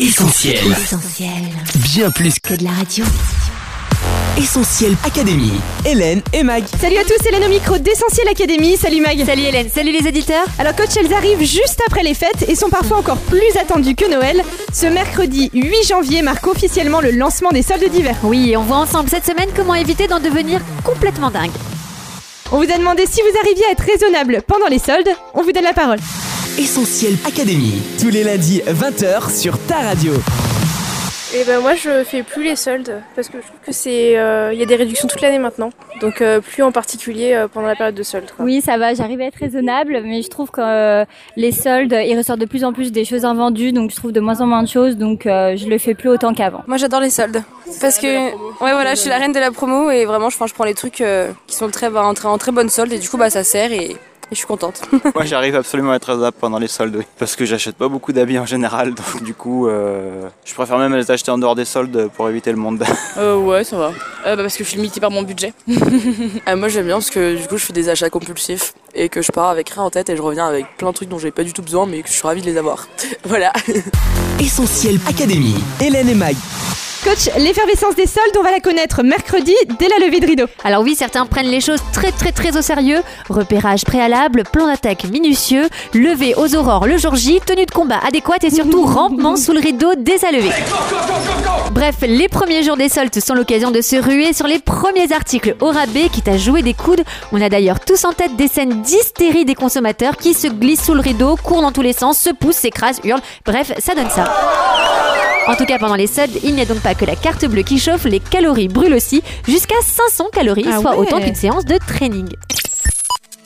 Essentiel. Essentiel. Bien plus Que de la radio. Essentiel Académie. Hélène et Mag. Salut à tous, Hélène au micro d'Essentiel Académie. Salut Mag. Salut Hélène, salut les éditeurs. Alors coach, elles arrivent juste après les fêtes et sont parfois encore plus attendues que Noël. Ce mercredi 8 janvier marque officiellement le lancement des soldes d'hiver. Oui, et on voit ensemble cette semaine comment éviter d'en devenir complètement dingue. On vous a demandé si vous arriviez à être raisonnable pendant les soldes. On vous donne la parole. Essentiel Académie. Tous les lundis 20h sur ta radio. Et ben moi je fais plus les soldes parce que je trouve que c'est euh, il y a des réductions toute l'année maintenant. Donc euh, plus en particulier euh, pendant la période de soldes. quoi. Oui, ça va, j'arrive à être raisonnable, mais je trouve que euh, les soldes, il ressort de plus en plus des choses invendues, donc je trouve de moins en moins de choses, donc euh, je le fais plus autant qu'avant. Moi j'adore les soldes parce que ouais voilà je suis la reine de la promo et vraiment je, enfin, je prends les trucs euh, qui sont très, bah, en, très, en très bonne solde et du coup bah ça sert et, et je suis contente. Moi j'arrive absolument à être raisonnable pendant les soldes oui. parce que j'achète pas beaucoup d'habits en général donc du coup euh, je préfère même les acheter en dehors des soldes pour éviter le monde. Euh, ouais, ça va. Euh, bah, parce que je suis limitée par mon budget. Euh, moi, j'aime bien parce que du coup, je fais des achats compulsifs et que je pars avec rien en tête et je reviens avec plein de trucs dont j'ai pas du tout besoin mais que je suis ravie de les avoir. voilà. Essentiel Académie. Hélène et Mag. Coach, l'effervescence des soldes, on va la connaître mercredi dès la levée de rideau. Alors oui, certains prennent les choses très très très au sérieux. Repérage préalable, plan d'attaque minutieux, lever aux aurores le jour J, tenue de combat adéquate et surtout rampement sous le rideau dès sa levée. Bref, les premiers jours des soldes sont l'occasion de se ruer sur les premiers articles au rabais qui t'a joué des coudes. On a d'ailleurs tous en tête des scènes d'hystérie des consommateurs qui se glissent sous le rideau, courent dans tous les sens, se poussent, s'écrasent, hurlent. Bref, ça donne ça. En tout cas, pendant les soldes, il n'y a donc pas que la carte bleue qui chauffe, les calories brûlent aussi, jusqu'à 500 calories, Ah soit ouais. autant qu'une séance de training.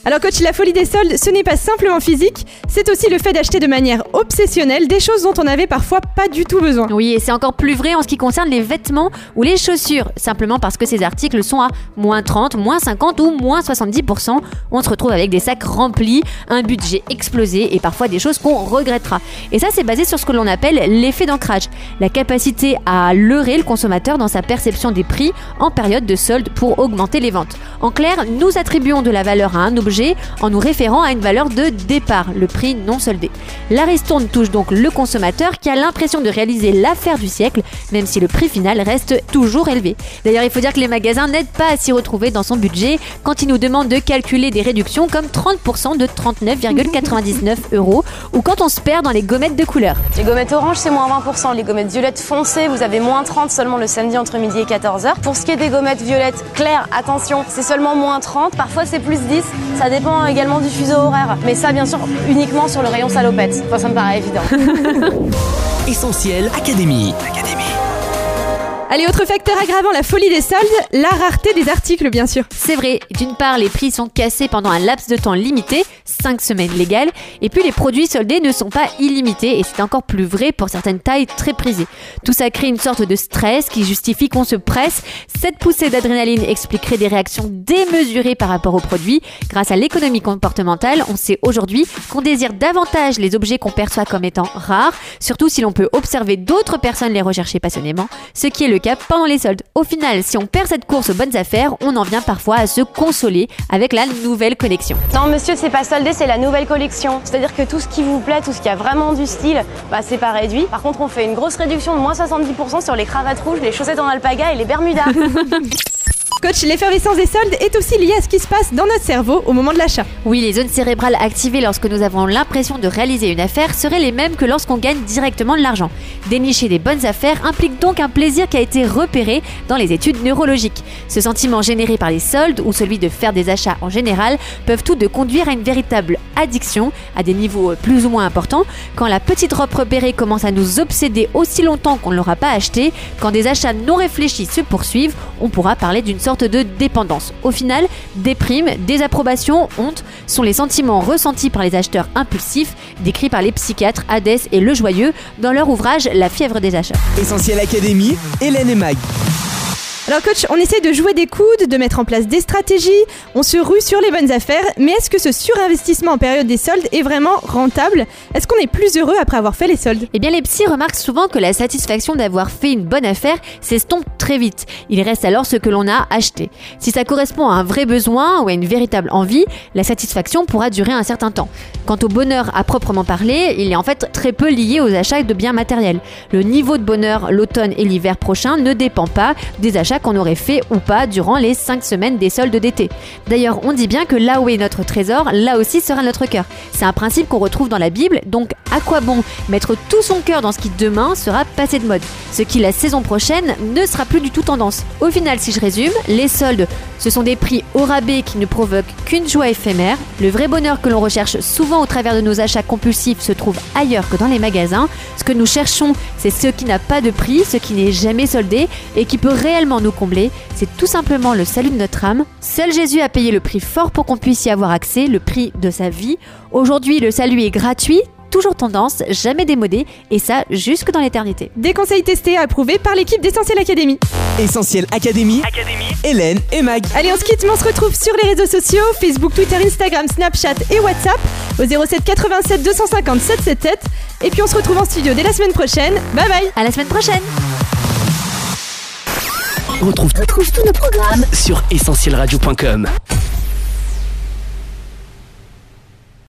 Alors coach, la folie des soldes, ce n'est pas simplement physique, c'est aussi le fait d'acheter de manière obsessionnelle des choses dont on avait parfois pas du tout besoin. Oui, et c'est encore plus vrai en ce qui concerne les vêtements ou les chaussures, simplement parce que ces articles sont à moins 30, moins 50 ou moins 70%. On se retrouve avec des sacs remplis, un budget explosé et parfois des choses qu'on regrettera. Et ça, c'est basé sur ce que l'on appelle l'effet d'ancrage, la capacité à leurrer le consommateur dans sa perception des prix en période de solde pour augmenter les ventes. En clair, nous attribuons de la valeur à un objet en nous référant à une valeur de départ, le prix non soldé. La ristourne touche donc le consommateur qui a l'impression de réaliser l'affaire du siècle, même si le prix final reste toujours élevé. D'ailleurs, il faut dire que les magasins n'aident pas à s'y retrouver dans son budget quand ils nous demandent de calculer des réductions comme 30% de 39,99 euros ou quand on se perd dans les gommettes de couleur. Les gommettes oranges, c'est moins 20%. Les gommettes violettes foncées, vous avez moins 30 seulement le samedi entre midi et 14h. Pour ce qui est des gommettes violettes claires, attention, c'est seulement moins 30. Parfois, c'est plus 10. Ça dépend également du fuseau horaire. Mais ça, bien sûr, uniquement sur le rayon salopette. Enfin, ça me paraît évident. Essentiel Académie. Allez, autre facteur aggravant la folie des soldes, la rareté des articles bien sûr. C'est vrai, d'une part, les prix sont cassés pendant un laps de temps limité, 5 semaines légales, et puis les produits soldés ne sont pas illimités, et c'est encore plus vrai pour certaines tailles très prisées. Tout ça crée une sorte de stress qui justifie qu'on se presse. Cette poussée d'adrénaline expliquerait des réactions démesurées par rapport aux produits. Grâce à l'économie comportementale, on sait aujourd'hui qu'on désire davantage les objets qu'on perçoit comme étant rares, surtout si l'on peut observer d'autres personnes les rechercher passionnément, ce qui est le pendant les soldes. Au final, si on perd cette course aux bonnes affaires, on en vient parfois à se consoler avec la nouvelle collection. Non, monsieur, c'est pas soldé, c'est la nouvelle collection. C'est-à-dire que tout ce qui vous plaît, tout ce qui a vraiment du style, bah, c'est pas réduit. Par contre, on fait une grosse réduction de moins 70% sur les cravates rouges, les chaussettes en alpaga et les bermudas. Coach, l'effervescence des soldes est aussi liée à ce qui se passe dans notre cerveau au moment de l'achat. Oui, les zones cérébrales activées lorsque nous avons l'impression de réaliser une affaire seraient les mêmes que lorsqu'on gagne directement de l'argent. Dénicher des bonnes affaires implique donc un plaisir qui a été repéré dans les études neurologiques. Ce sentiment généré par les soldes ou celui de faire des achats en général peuvent tous deux conduire à une véritable addiction à des niveaux plus ou moins importants. Quand la petite robe repérée commence à nous obséder aussi longtemps qu'on ne l'aura pas acheté, quand des achats non réfléchis se poursuivent, on pourra parler d'une sorte de dépendance. Au final, déprime, désapprobation, honte sont les sentiments ressentis par les acheteurs impulsifs, décrits par les psychiatres Hadès et Le Joyeux dans leur ouvrage La fièvre des achats. Essentiel Académie. Hélène et Mag. Alors coach, on essaie de jouer des coudes, de mettre en place des stratégies, on se rue sur les bonnes affaires, mais est-ce que ce surinvestissement en période des soldes est vraiment rentable? Est-ce qu'on est plus heureux après avoir fait les soldes? Eh bien, les psys remarquent souvent que la satisfaction d'avoir fait une bonne affaire s'estompe très vite. Il reste alors ce que l'on a acheté. Si ça correspond à un vrai besoin ou à une véritable envie, la satisfaction pourra durer un certain temps. Quant au bonheur à proprement parler, il est en fait très peu lié aux achats de biens matériels. Le niveau de bonheur l'automne et l'hiver prochain ne dépend pas des achats qu'on aurait fait ou pas durant les 5 semaines des soldes d'été. D'ailleurs, on dit bien que là où est notre trésor, là aussi sera notre cœur. C'est un principe qu'on retrouve dans la Bible, donc à quoi bon mettre tout son cœur dans ce qui demain sera passé de mode? Ce qui la saison prochaine ne sera plus du tout tendance. Au final, si je résume, les soldes, ce sont des prix au rabais qui ne provoquent qu'une joie éphémère. Le vrai bonheur que l'on recherche souvent au travers de nos achats compulsifs se trouve ailleurs que dans les magasins. Ce que nous cherchons, c'est ce qui n'a pas de prix, ce qui n'est jamais soldé et qui peut réellement nous combler. C'est tout simplement le salut de notre âme. Seul Jésus a payé le prix fort pour qu'on puisse y avoir accès, le prix de sa vie. Aujourd'hui, le salut est gratuit, toujours tendance, jamais démodé, et ça jusque dans l'éternité. Des conseils testés et approuvés par l'équipe d'Essentiel Academy. Essentiel Académie, Hélène et Mag. Allez, on se quitte, mais on se retrouve sur les réseaux sociaux Facebook, Twitter, Instagram, Snapchat et WhatsApp au 07 87 250 777. Et puis on se retrouve en studio dès la semaine prochaine. Bye bye À la semaine prochaine On retrouve, tous nos programmes sur essentielradio.com.